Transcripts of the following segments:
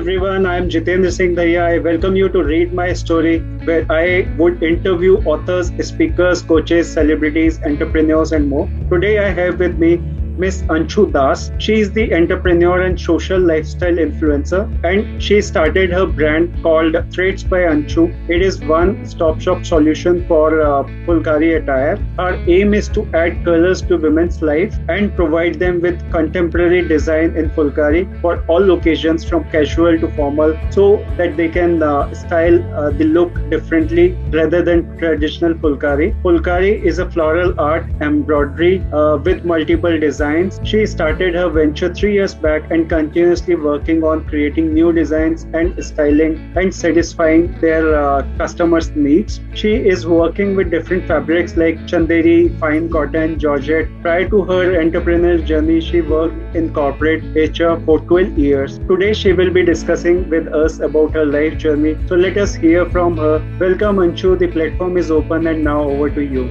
everyone, I am Jitendra Singh Dahiya. I welcome you to read my story where I would interview authors, speakers, coaches, celebrities, entrepreneurs, and more. Today I have with me Miss Anshu Das. She is the entrepreneur and social lifestyle influencer, and she started her brand called Threads by Anshu. It is one stop shop solution for uh, Phulkari attire. Her aim is to add colors to women's life and provide them with contemporary design in Phulkari for all occasions from casual to formal so that they can uh, style uh, the look differently rather than traditional Phulkari. Phulkari is a floral art embroidery uh, with multiple designs designs. She started her venture three years back and continuously working on creating new designs and styling and satisfying their uh, customers' needs. She is working with different fabrics like chanderi, fine cotton, georgette. Prior to her entrepreneurial journey, she worked in corporate HR for 12 years. Today, she will be discussing with us about her life journey. So let us hear from her. Welcome, Anshu. The platform is open and now over to you.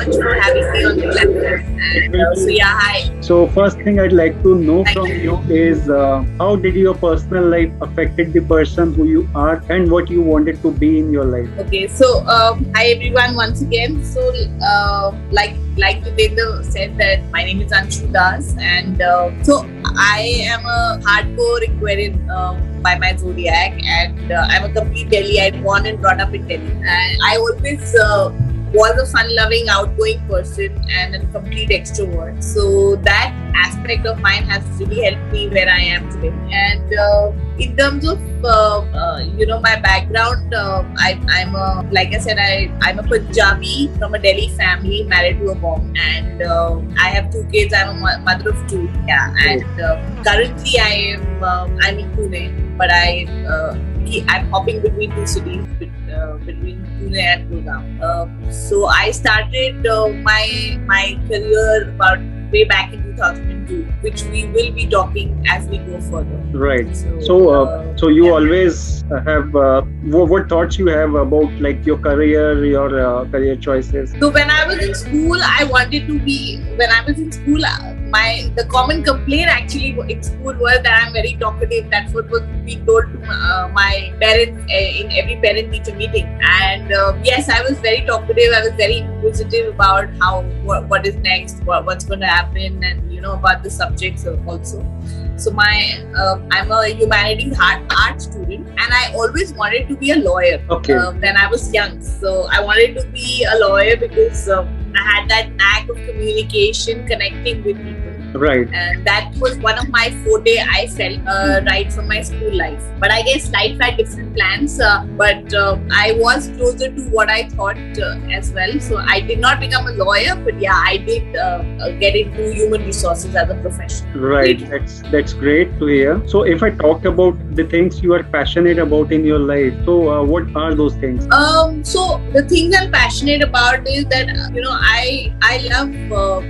Much for having me on the platform. And, uh, so yeah, hi. So first thing I'd like to know Thank from you, you is uh, how did your personal life affected the person who you are and what you wanted to be in your life? Okay, so um, hi everyone once again. So uh, like like Jitendra said that my name is Anshu Das and uh, so I am a hardcore Aquarian uh, by my zodiac and uh, I'm a complete Delhi. I born and brought up in Delhi and I always uh, was a fun loving, outgoing person and a complete extrovert. So that aspect of mine has really helped me where I am today. And uh, in terms of uh, uh, you know my background, uh, I, am a like I said, I I'm a Punjabi from a Delhi family, married to a mom, and uh, I have two kids. I'm a mother of two. Yeah, and uh, currently I am I'm in Pune, but I I'm hopping between two cities between Pune and Gurgaon. Uh, so I started uh, my my career about way back in 2002, which we will be talking as we go further. Right. So, so, uh, uh, so you yeah. always have uh, what, what, thoughts you have about like your career, your uh, career choices? So when I was in school, I wanted to be. When I was in school, uh, my the common complaint actually in school was that I'm very talkative. That's what was being told to uh, my parents in every parent teacher meeting. And yes, I was very talkative. I was very inquisitive about how what, what is next, what, what's going to happen and you know about the subjects also so my uh, i'm a humanities art, art student and i always wanted to be a lawyer okay. Uh, when i was young so i wanted to be a lawyer because uh, i had that knack of communication connecting with people Right. And that was one of my forte I felt uh, right from my school life. But I guess life had different plans. Uh, but uh, I was closer to what I thought uh, as well. So I did not become a lawyer, but yeah, I did uh, uh, get into human resources as a profession. Right. That's that's great to hear. So if I talk about the things you are passionate about in your life, so what are those things? Um. So the things I'm passionate about is that you know I I love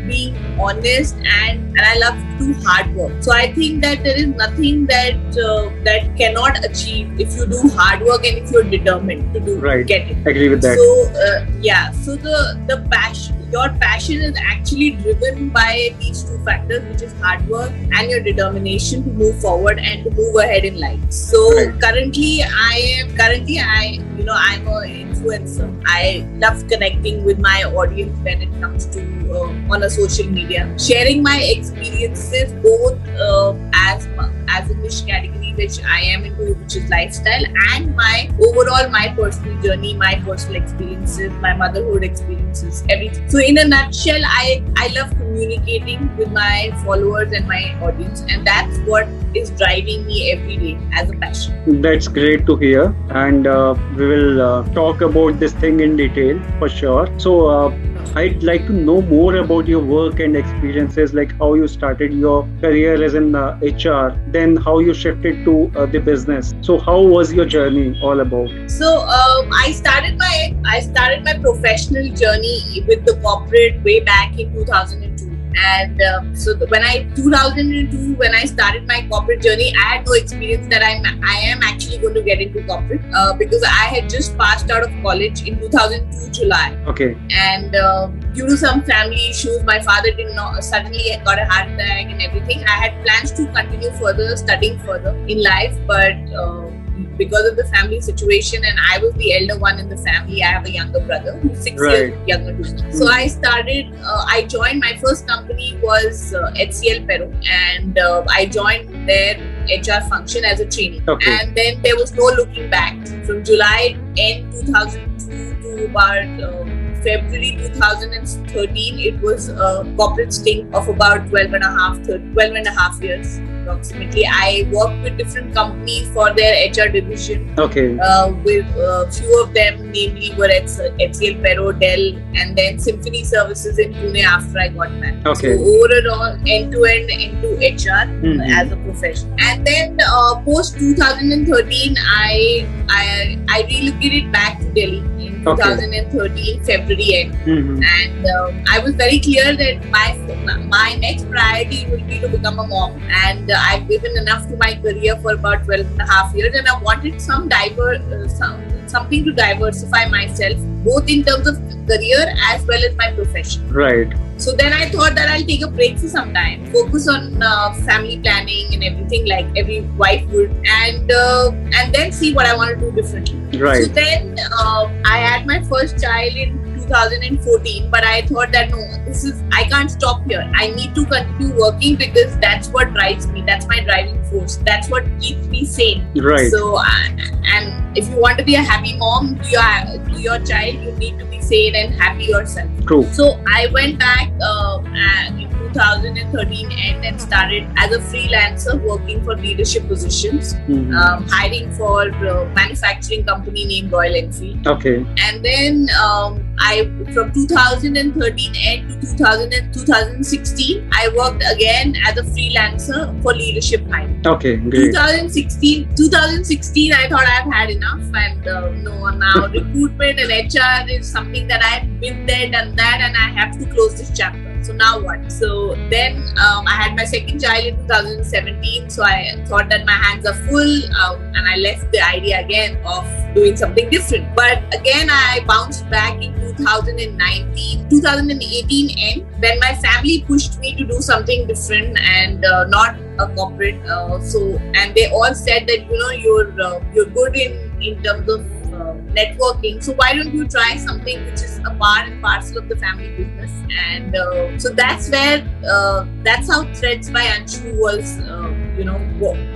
being honest and and I love to do hard work. So I think that there is nothing that uh, that cannot achieve if you do hard work and if you're determined to do right. get it. Agree with that. So uh, yeah, so the the passion your passion is actually driven by these two factors, which is hard work and your determination to move forward and to move ahead in life. So right. currently, I am currently I you know I'm a influencer. I love connecting with my audience when it comes to uh, on a social media, sharing my experiences both uh, as as a niche category which I am into, which is lifestyle, and my overall my personal journey, my personal experiences, my motherhood experiences, everything. So in a nutshell, I I love communicating with my followers and my audience, and that's what is driving me every day as a passion. That's great to hear, and uh, we will uh, talk about this thing in detail for sure. So. Uh, I'd like to know more about your work and experiences, like how you started your career as an uh, HR, then how you shifted to uh, the business. So, how was your journey all about? So, um, I started my I started my professional journey with the corporate way back in 2002 and um, so when i 2002 when i started my corporate journey i had no experience that i'm i am actually going to get into corporate uh, because i had just passed out of college in 2002 july okay and um, due to some family issues, my father did not suddenly got a heart attack and everything. I had plans to continue further, studying further in life, but uh, because of the family situation, and I was the elder one in the family. I have a younger brother who's six Right. years younger me. So I started. Uh, I joined. My first company was uh, HCL Perot, and uh, I joined their HR function as a trainee. Okay. And then there was no looking back. From July end 2002 to about uh, February 2013, it was a corporate stint of about 12 and a half, 13, 12 and a half years approximately. I worked with different companies for their HR division. Okay. Uh, with a few of them, namely were at HCL Perot, Dell, and then Symphony Services in Pune after I got married. Okay. So overall, end to end into HR Mhm. as a profession. And then uh, post 2013, I I I relocated back to Delhi Okay. 2013 February end, Mhm. and um, I was very clear that my my next priority will be to become a mom. And uh, I've given enough to my career for about 12 and a half years, and I wanted some diver uh, some something to diversify myself both in terms of career as well as my profession. Right. So then I thought that I'll take a break for some time, focus on uh, family planning and everything like every wife would, and uh, and then see what I want to do differently. Right. So then uh, I had my first child in 2014, but I thought that no, this is I can't stop here. I need to continue working because that's what drives me. That's my driving force. That's what keeps me sane. Right. So, uh, and if you want to be a happy mom to your to your child, you need to be sane and happy yourself. True. So I went back uh, in 2013 end and started as a freelancer working for leadership positions, Mhm. um, hiring for a manufacturing company named Royal Enfield. Okay. And then um, I, from 2013 end to 2000 and 2016, I worked again as a freelancer for leadership hiring. Okay. Great. 2016, 2016, I thought I've had enough, and uh, no, now recruitment and HR is something that I've been there, done that, and I have to close this chapter. So now what? So then um, I had my second child in 2017, so I thought that my hands are full, um, and I left the idea again of doing something different. But again, I bounced back in 2019, 2018 end when my family pushed me to do something different and uh, not a corporate. Uh, so and they all said that you know you're uh, you're good in in terms of networking. So why don't you try something which is a part and parcel of the family business? And uh, so that's where uh, that's how Threads by Anshu was. Uh, you know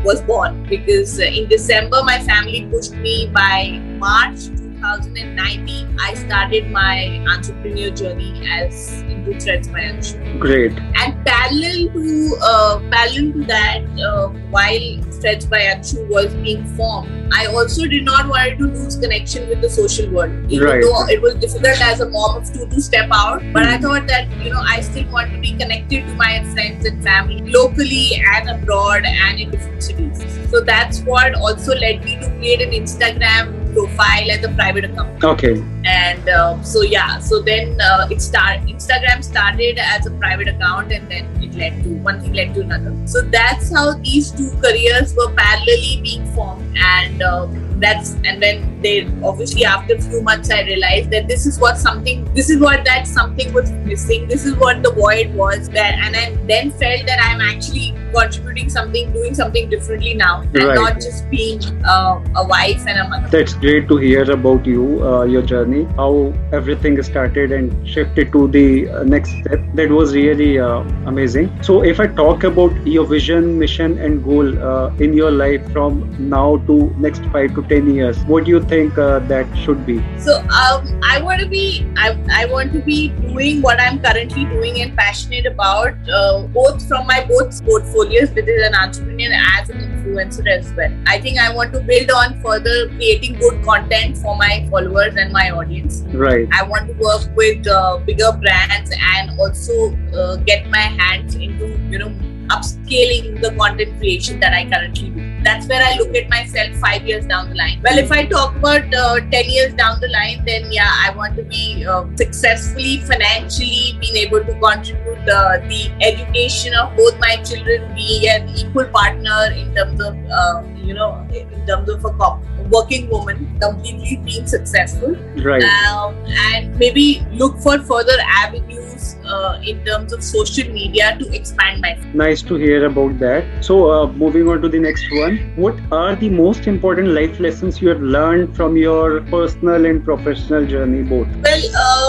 was born because in december my family pushed me by march 2019 i started my entrepreneur journey as into threads by Anshu. Great. and parallel to uh, parallel to that uh, while threads by Anshu was being formed i also did not want to lose connection with the social world even Right. though it was difficult as a mom of two to step out but i thought that you know i still want to be connected to my friends and family locally and abroad and in different cities so that's what also led me to create an instagram profile as a private account Okay. and uh, so yeah so then uh, it start instagram started as a private account and then it led to one thing led to another so that's how these two careers were parallelly being formed and uh, that's and then they obviously after a few months i realized that this is what something this is what that something was missing this is what the void was there and i then felt that i'm actually contributing something doing something differently now and not just being uh, a wife and a mother That's great to hear about you, uh, your journey, how everything started and shifted to the uh, next step. That was really uh, amazing. So, if I talk about your vision, mission, and goal uh, in your life from now to next five to ten years, what do you think uh, that should be? So um, I want to be I, I want to be doing what I'm currently doing and passionate about uh, both from my both portfolios which is an entrepreneur as an influencer as well. I think I want to build on further creating good content for my followers and my audience. Right. I want to work with uh, bigger brands and also uh, get my hands into you know upscaling the content creation that I currently do. That's where I look at myself five years down the line. Well, if I talk about uh, ten years down the line, then yeah, I want to be uh, successfully financially being able to contribute uh, the education of both my children, be an equal partner in terms of uh, you know in terms of a working woman, completely being successful, right? Um, and maybe look for further avenues uh, in terms of social media to expand my. Nice to hear about that. So, uh, moving on to the next one, what are the most important life lessons you have learned from your personal and professional journey both? Well,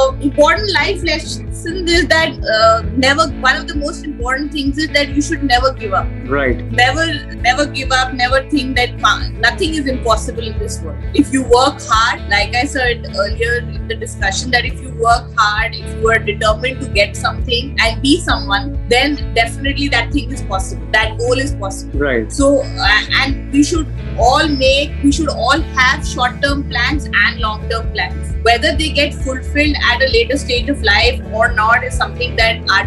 uh, important life lesson is that uh, never. One of the most important things is that you should never give up. Right. Never, never give up. Never think that nothing is impossible in this world. If you work hard, like I said earlier in the discussion, that if you work hard, if you are determined to get something and be someone, then definitely that thing is possible. That goal is possible. Right. So, uh, and we should all make, we should all have short term plans and long term plans. Whether they get fulfilled at a later stage of life or not is something that our,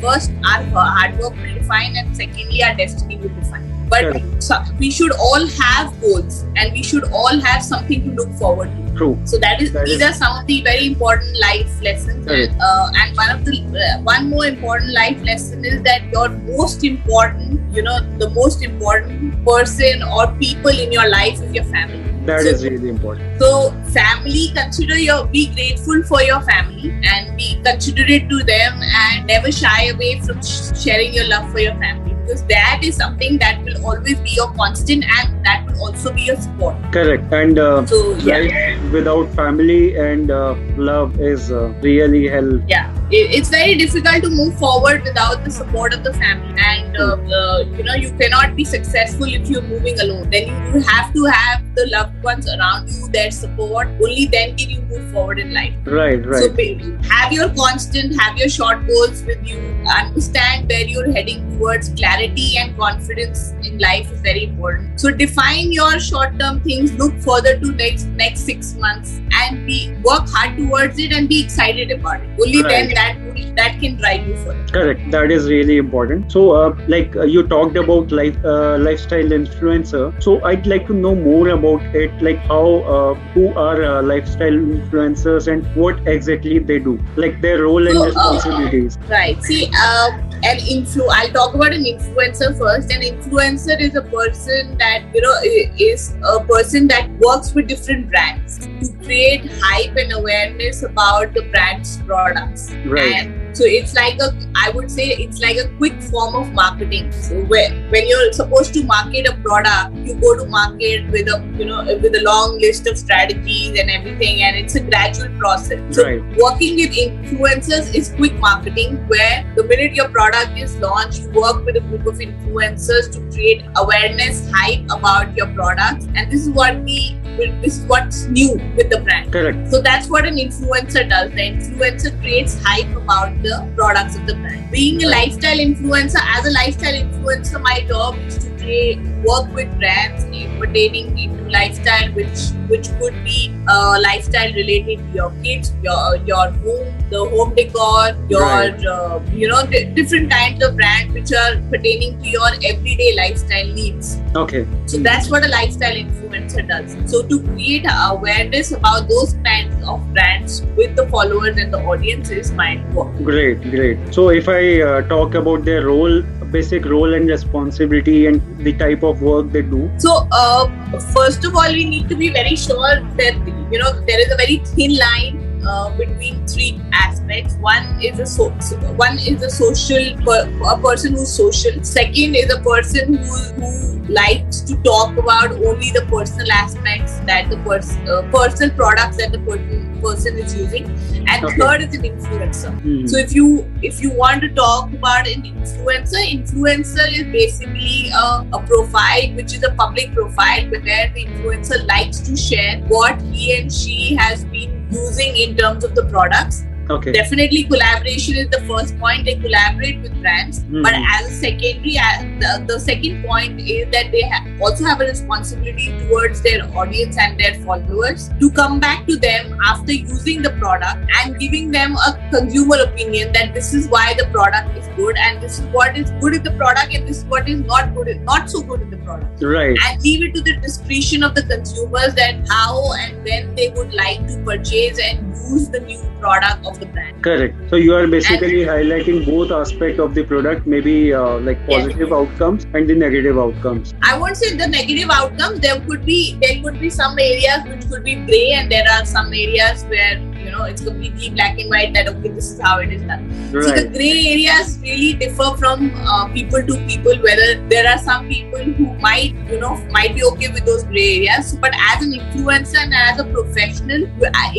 first our hard work will define, and secondly, our destiny will define. But so we should all have goals and we should all have something to look forward to. True. So that is that these is... are some of the very important life lessons. Uh, and one of the uh, one more important life lesson is that your most important you know the most important person or people in your life is your family That so, is really important so family consider your be grateful for your family and be considerate to them and never shy away from sharing your love for your family because that is something that will always be your constant and that will also be your support. Correct. And uh, so, yeah. without family and uh, love is uh, really hell. Yeah, it's very difficult to move forward without the support of the family. And uh, you know, you cannot be successful if you're moving alone. Then you have to have the loved ones around you, their support. Only then can you move forward in life. Right, right. So have your constant, have your short goals with you. Understand where you're heading towards. Clarity and confidence in life is very important. So define your short-term things, look further to next next six months, and be work hard towards it and be excited about it. Only right. then that that can drive you further. Correct. That is really important. So, uh, like uh, you talked about life uh, lifestyle influencer. So I'd like to know more about it. Like how uh, who are uh, lifestyle influencers and what exactly they do, like their role and so, uh, responsibilities. right. See, an influ. I'll talk about an influencer first. An influencer is a person that you know is a person that works with different brands to create hype and awareness about the brand's products. Right. And so it's like a, I would say it's like a quick form of marketing. So where, when you're supposed to market a product, you go to market with a, you know, with a long list of strategies and everything, and it's a gradual process. So right. working with influencers is quick marketing, where the minute your product is launched, you work with a group of influencers to create awareness, hype about your product, and this is what the is what's new with the brand. Correct. So that's what an influencer does. The influencer creates hype about the products of the brand. Being a lifestyle influencer, as a lifestyle influencer, my job is to work with brands pertaining into lifestyle, which which could be uh, lifestyle related to your kids, your your home, the home decor, your right. uh, you know d- different kinds of brands which are pertaining to your everyday lifestyle needs. Okay. So that's what a lifestyle influencer does. So to create awareness about those kinds of brands with the followers and the audience is my work. Great, great. So if I uh, talk about their role, basic role and responsibility, and the type of work they do. So uh, first of all, we need to be very sure that you know there is a very thin line uh, between three aspects. One is a so, one is a social per, a person who's social. Second is a person who, who likes to talk about only the personal aspects that the person uh, personal products that the person person is using and okay. third is an influencer mm-hmm. so if you if you want to talk about an influencer influencer is basically a, a profile which is a public profile where the influencer likes to share what he and she has been using in terms of the products Okay. Definitely, collaboration is the first point. They collaborate with brands, mm-hmm. but as a secondary, the, the second point is that they ha- also have a responsibility towards their audience and their followers to come back to them after using the product and giving them a consumer opinion that this is why the product is good and this is what is good in the product and this is what is not good, not so good in the product. Right. And leave it to the discretion of the consumers that how and when they would like to purchase and use the new product of the brand. Correct. So you are basically and, highlighting both aspects of the product, maybe uh, like positive yes. outcomes and the negative outcomes. I won't say the negative outcomes. There could be there could be some areas which could be gray, and there are some areas where know it's completely black and white. That okay, this is how it is done. Right. So the gray areas really differ from uh, people to people. Whether there are some people who might you know might be okay with those gray areas, but as an influencer and as a professional,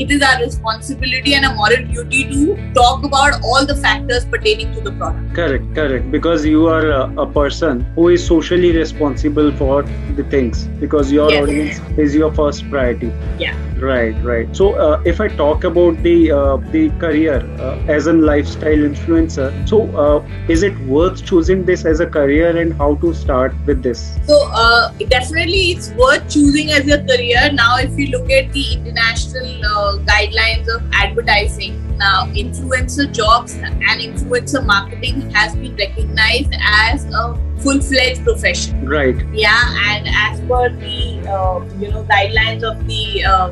it is our responsibility and a moral duty to talk about all the factors pertaining to the product. Correct, correct. Because you are a, a person who is socially responsible for the things because your yes. audience is your first priority. Yeah. Right, right. So uh, if I talk about the uh, the career uh, as a lifestyle influencer, so uh, is it worth choosing this as a career and how to start with this? So uh, definitely it's worth choosing as a career. Now, if you look at the international uh, guidelines of advertising, now influencer jobs and influencer marketing has been recognized as a full-fledged profession right yeah and as per the uh, you know guidelines of the uh,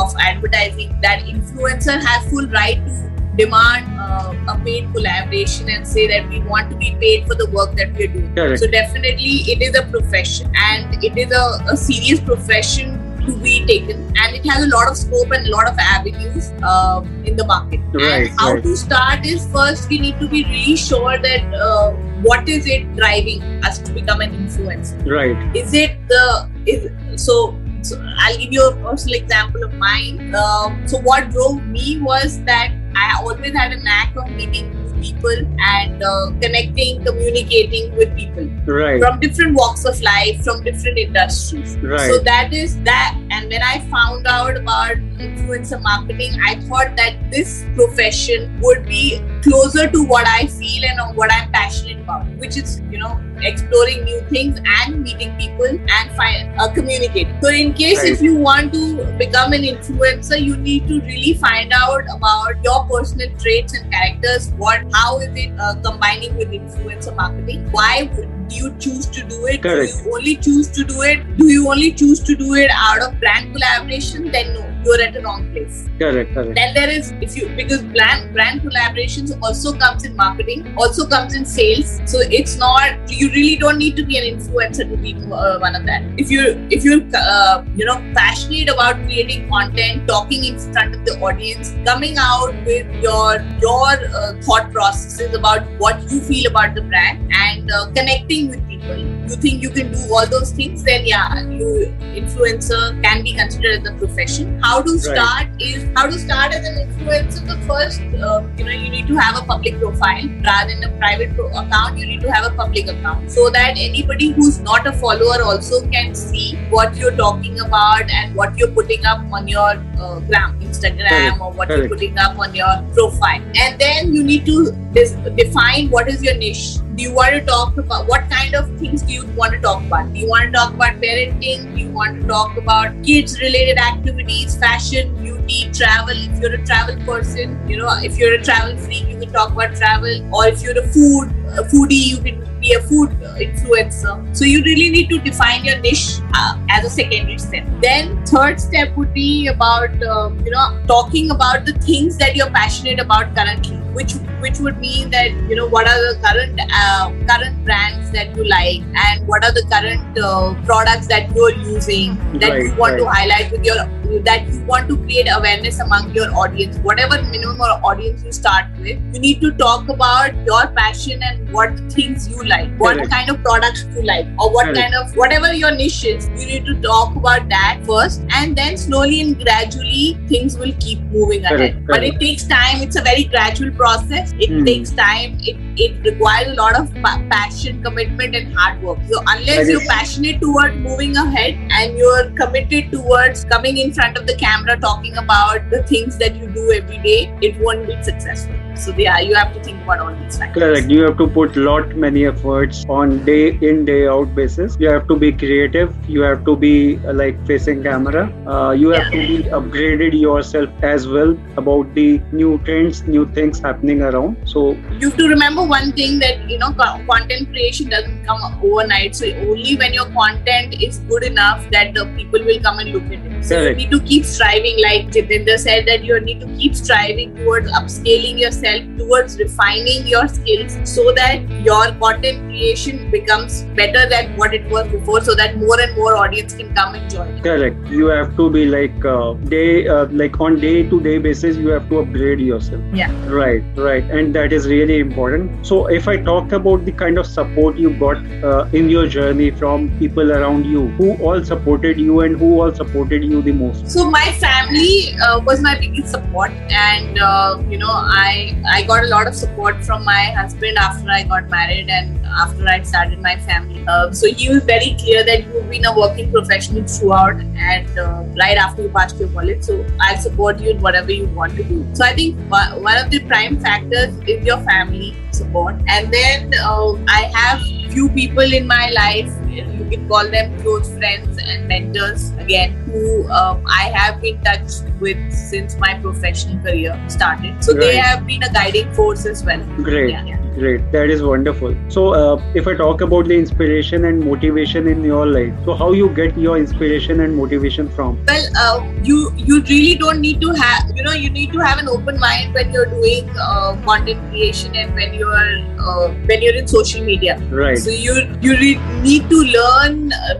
of advertising that influencer has full right to demand uh, a paid collaboration and say that we want to be paid for the work that we're doing Correct. so definitely it is a profession and it is a, a serious profession to be taken and it has a lot of scope and a lot of avenues uh, in the market right, and how right. to start is first we need to be really sure that uh, what is it driving us to become an influencer right is it the is so so I'll give you a personal example of mine. Um, so what drove me was that I always had a knack of meeting people and uh, connecting, communicating with people right. from different walks of life, from different industries. Right. So that is that. And when I found out about influencer marketing, I thought that this profession would be closer to what I feel and what I'm passionate about, which is, you know, exploring new things and meeting people and find uh, communicating. So, in case right. if you want to become an influencer, you need to really find out about your personal traits and characters. What, how is it uh, combining with influencer marketing? Why would do you choose to do it? Correct. Do you only choose to do it? Do you only choose to do it out of brand collaboration? Then no, you're at the wrong place. Correct, correct. Then there is if you because brand brand collaborations also comes in marketing, also comes in sales. So it's not you really don't need to be an influencer to be uh, one of that. If you if you're uh, you know passionate about creating content, talking in front of the audience, coming out with your your uh, thought processes about what you feel about the brand and uh, connecting with people, you think you can do all those things, then yeah, you influencer can be considered as a profession. How to start right. is how to start as an influencer. The first, uh, you know, you need to have a public profile rather than a private pro- account. You need to have a public account so that anybody who's not a follower also can see what you're talking about and what you're putting up on your uh, gram, Instagram, Correct. or what Correct. you're putting up on your profile. And then you need to dis- define what is your niche do you want to talk about what kind of things do you want to talk about? Do you want to talk about parenting? Do you want to talk about kids related activities fashion beauty travel? If you're a travel person you know if you're a travel freak you can talk about travel. Or if you're a food a foodie you can be a food influencer so you really need to define your niche uh, as a secondary step then third step would be about uh, you know talking about the things that you're passionate about currently which which would mean that you know what are the current uh, current brands that you like and what are the current uh, products that you're using that right, you want right. to highlight with your that you want to create awareness among your audience whatever minimum audience you start with you need to talk about your passion and what things you like what Correct. kind of products you like or what Correct. kind of whatever your niche is you need to talk about that first and then slowly and gradually things will keep moving ahead but it takes time it's a very gradual process it mm. takes time it, it requires a lot of pa- passion commitment and hard work so unless you're passionate toward moving ahead and you're committed towards coming in front of the camera talking about the things that you do every day, it won't be successful. So yeah, you have to think about all these factors. Correct. You have to put lot many efforts on day in day out basis. You have to be creative. You have to be uh, like facing camera. Uh, you have yeah. to be upgraded yourself as well about the new trends, new things happening around. So you have to remember one thing that you know content creation doesn't come overnight. So only when your content is good enough that the people will come and look at it So Correct. you need to keep striving, like Jitendra said, that you need to keep striving towards upscaling yourself, towards refining your skills, so that your content creation becomes better than what it was before, so that more and more audience can come and join. Correct. You have to be like uh, day, uh, like on day to day basis, you have to upgrade yourself. Yeah. Right, right, and that is really important. So, if I talk about the kind of support you got uh, in your journey from people around you, who all supported you and who all supported you the most? So my family uh, was my biggest support, and uh, you know, I I got a lot of support from my husband after I got married and after I started my family. Uh, so he was very clear that you've been a working professional throughout, and uh, right after you passed your college, so I'll support you in whatever you want to do. So I think one of the prime factors is your family support, and then uh, I have few people in my life you can call them close friends and mentors again who um, i have been touched with since my professional career started so they have been a guiding force as well Great. Yeah. Great, that is wonderful. So, uh, if I talk about the inspiration and motivation in your life, so how you get your inspiration and motivation from? well uh, you you really don't need to have you know you need to have an open mind when you're doing uh, content creation and when you're uh, when you're in social media Right, So you you re- need to learn. Uh,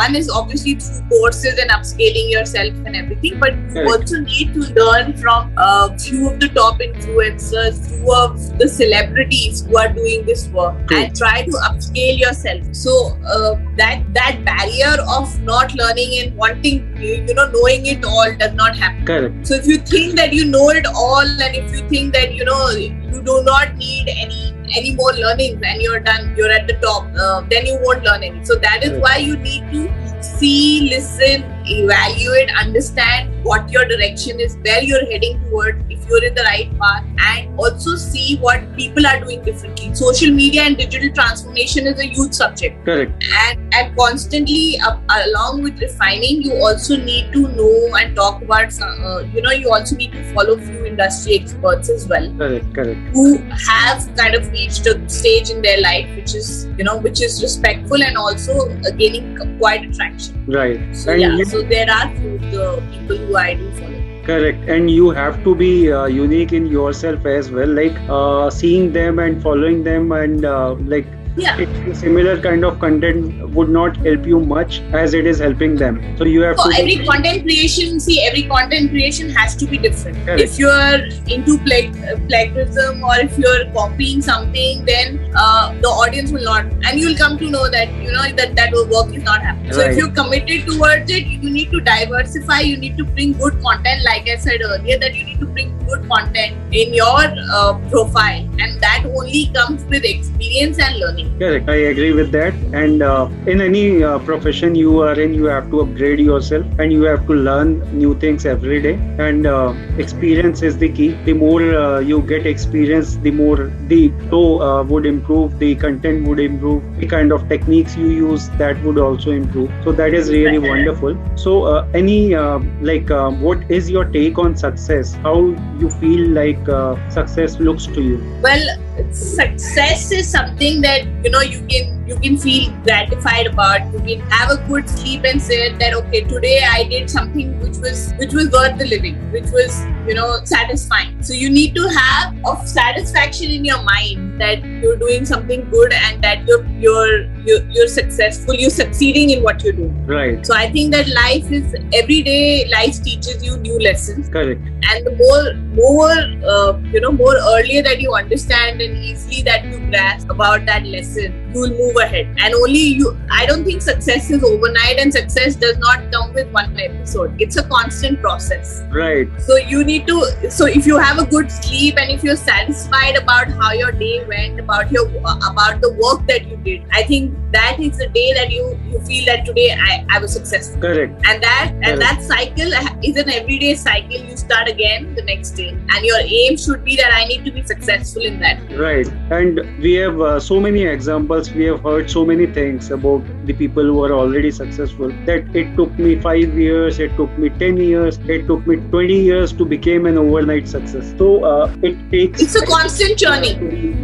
one is obviously through courses and upscaling yourself and everything, but you Correct. also need to learn from a few of the top influencers, few of the celebrities who are doing this work, True. and try to upscale yourself. So uh, that that barrier of not learning and wanting you know knowing it all does not happen. correct, So if you think that you know it all, and if you think that you know you do not need any any more learning and you're done, you're at the top, uh, then you won't learn any. So that is why you need to see, listen, evaluate, understand what your direction is, where you're heading toward, if you're in the right path, and also see what people are doing differently. Social media and digital transformation is a huge subject correct, and and constantly uh, along with refining you also need to know and talk about some, uh, you know you also need to follow few industry experts as well correct, correct. who have kind of reached a stage in their life which is you know which is respectful and also uh, gaining quite attraction Right. so And yeah you- so there are the people who i do follow Correct, and you have to be uh, unique in yourself as well. Like uh, seeing them and following them, and uh, like yeah similar kind of content would not help you much as it is helping them. So you have So to. every content creation, see, every content creation has to be different. Correct. If you're into plag- uh, plagiarism or if you're copying something, then uh, the audience will not, and you'll come to know that you know that that work is not happening. So if you're committed towards it, you need to diversify. You need to bring good content, like I said earlier, that you need to bring good content in your uh, profile, and that only comes with experience and learning. Correct. I agree with that. And uh, in any uh, profession you are in, you have to upgrade yourself and you have to learn new things every day. And uh, experience is the key. The more uh, you get experience, the more the flow uh, would improve, the content would improve, the kind of techniques you use that would also improve. So that is really wonderful. So, uh, any like, what is your take on success? How you feel like uh, success looks to you? well success is something that you know you can you can feel gratified about you can have a good sleep and say that okay today i did something which was which was worth the living which was you know satisfying so you need to have of satisfaction in your mind that you're doing something good and that you're you're you're, you're successful you're succeeding in what you do Right. so i think that life is every day life teaches you new lessons Correct. and the more more uh, you know more earlier that you understand and easily that you grasp about that lesson you will move ahead and only you i don't think success is overnight and success does not come with one episode. It's a constant process. Right. so you need to so if you have a good sleep and if you're satisfied about how your day went about your about the work that you did i think that is the day that you you feel that today i, I was successful. Correct. and that Correct. and that cycle is an everyday cycle. You start again the next day. And your aim should be that i need to be successful in that. Right, and we have uh, so many examples examples. We have heard so many things about the people who are already successful that it took me 5 years it took me 10 years it took me 20 years to become an overnight success. So uh, it takes it's a constant journey.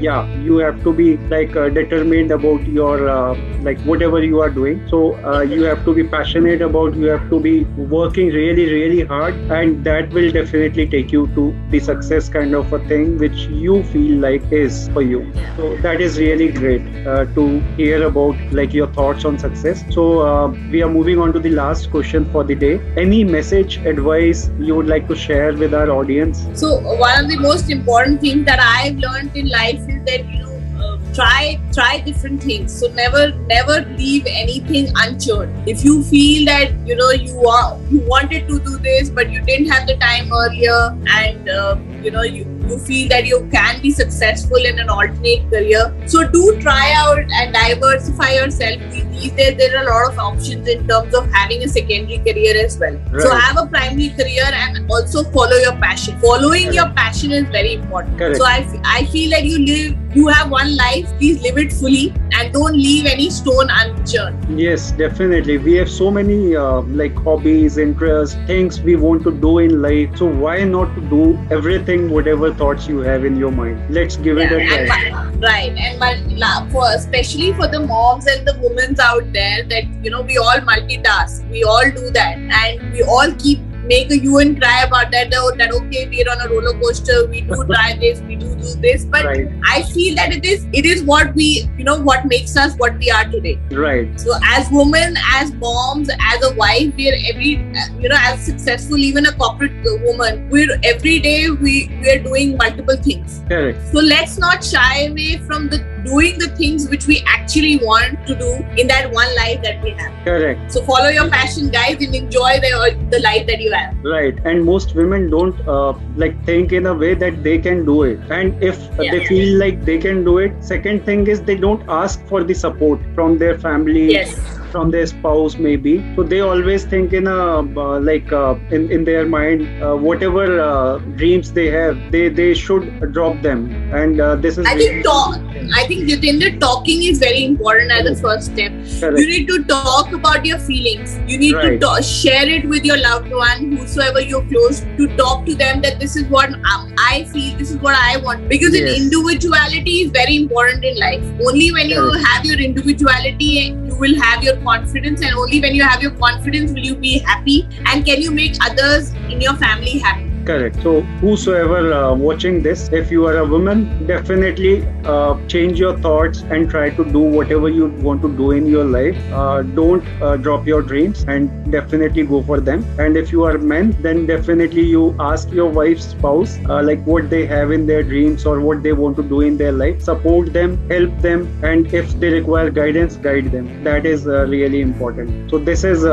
yeah you have to be like uh, determined about your uh, like whatever you are doing. So uh, you have to be passionate about you have to be working really really hard and that will definitely take you to the success kind of a thing which you feel like is for you. So that is really great uh, to hear about like your thoughts on success. So uh, we are moving on to the last question for the day. Any message advice you would like to share with our audience? So one of the most important things that i've learned in life is that you know uh, try try different things. So never never leave anything unchurned if you feel that you know you are you wanted to do this but you didn't have the time earlier and uh, you know you you feel that you can be successful in an alternate career. So do try out and diversify yourself days there are a lot of options in terms of having a secondary career as well. Right. so have a primary career and also follow your passion. Following Correct. your passion is very important. Correct. so I, I feel that you live you have one life please live it fully and don't leave any stone unturned yes definitely. We have so many uh, like hobbies interests things we want to do in life. So why not do everything whatever thoughts you have in your mind? Let's give yeah, it a try. right and my, for especially for the moms and the women out there that you know we all multitask we all do that and we all keep make a you and cry about that, oh, that okay, we're on a roller coaster, we do try this, we do do this. But right. I feel that it is it is what we, you know, what makes us what we are today. Right. So as women, as moms, as a wife, we're every you know, as successful, even a corporate woman, we're every day we we're doing multiple things. Correct. So let's not shy away from the doing the things which we actually want to do in that one life that we have. Correct. So follow your passion, guys, and enjoy the the life that you have. Right. And most women don't uh, like think in a way that they can do it. And if yeah. they feel like they can do it, second thing is they don't ask for the support from their family. Yes from their spouse maybe. So they always think in a uh, like uh, in in their mind uh, whatever uh, dreams they have they they should drop them. And uh, this is i think talk i think Jitendra, talking is very important as a first step. Correct. you need to talk about your feelings. You need right. to talk, share it with your loved one whosoever you're close to talk to them that this is what um, i feel this is what i want. Because yes. individuality is very important in life. Only when you have your individuality you will have your confidence and only when you have your confidence will you be happy and can you make others in your family happy Correct. So, whosoever uh, watching this, if you are a woman, definitely uh, change your thoughts and try to do whatever you want to do in your life. Uh, don't uh, drop your dreams and definitely go for them. And if you are men, then definitely you ask your wife's spouse uh, like what they have in their dreams or what they want to do in their life. Support them, help them, and if they require guidance, guide them. That is uh, really important. So, this is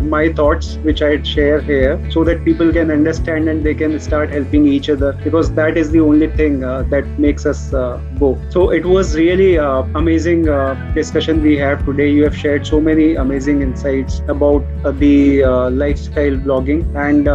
my thoughts which I share here so that people can understand and they can start helping each other because that is the only thing uh, that makes us uh, go so it was really uh, amazing uh, discussion we have today. You have shared so many amazing insights about uh, the uh, lifestyle blogging and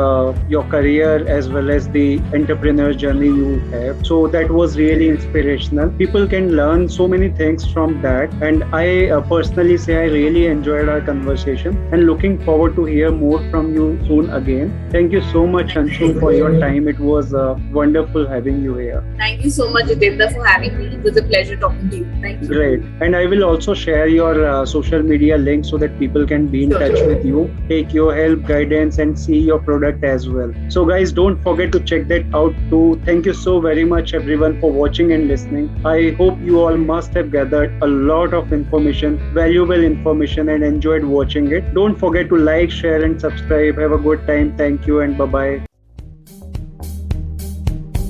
your career as well as the entrepreneur journey you have. So that was really inspirational. People can learn so many things from that. And i personally say i really enjoyed our conversation and looking forward to hear more from you soon again. Thank you so much anshu for your time. It was uh, wonderful having you here. Thank you so much, Jitendra, for having me. It was a pleasure talking to you. Thank you. Great. And I will also share your uh, social media link so that people can be in sure, touch sure. with you, take your help, guidance, and see your product as well. So, guys, don't forget to check that out too. Thank you so very much, everyone, for watching and listening. I hope you all must have gathered a lot of information, valuable information, and enjoyed watching it. Don't forget to like, share, and subscribe. Have a good time. Thank you, and bye bye.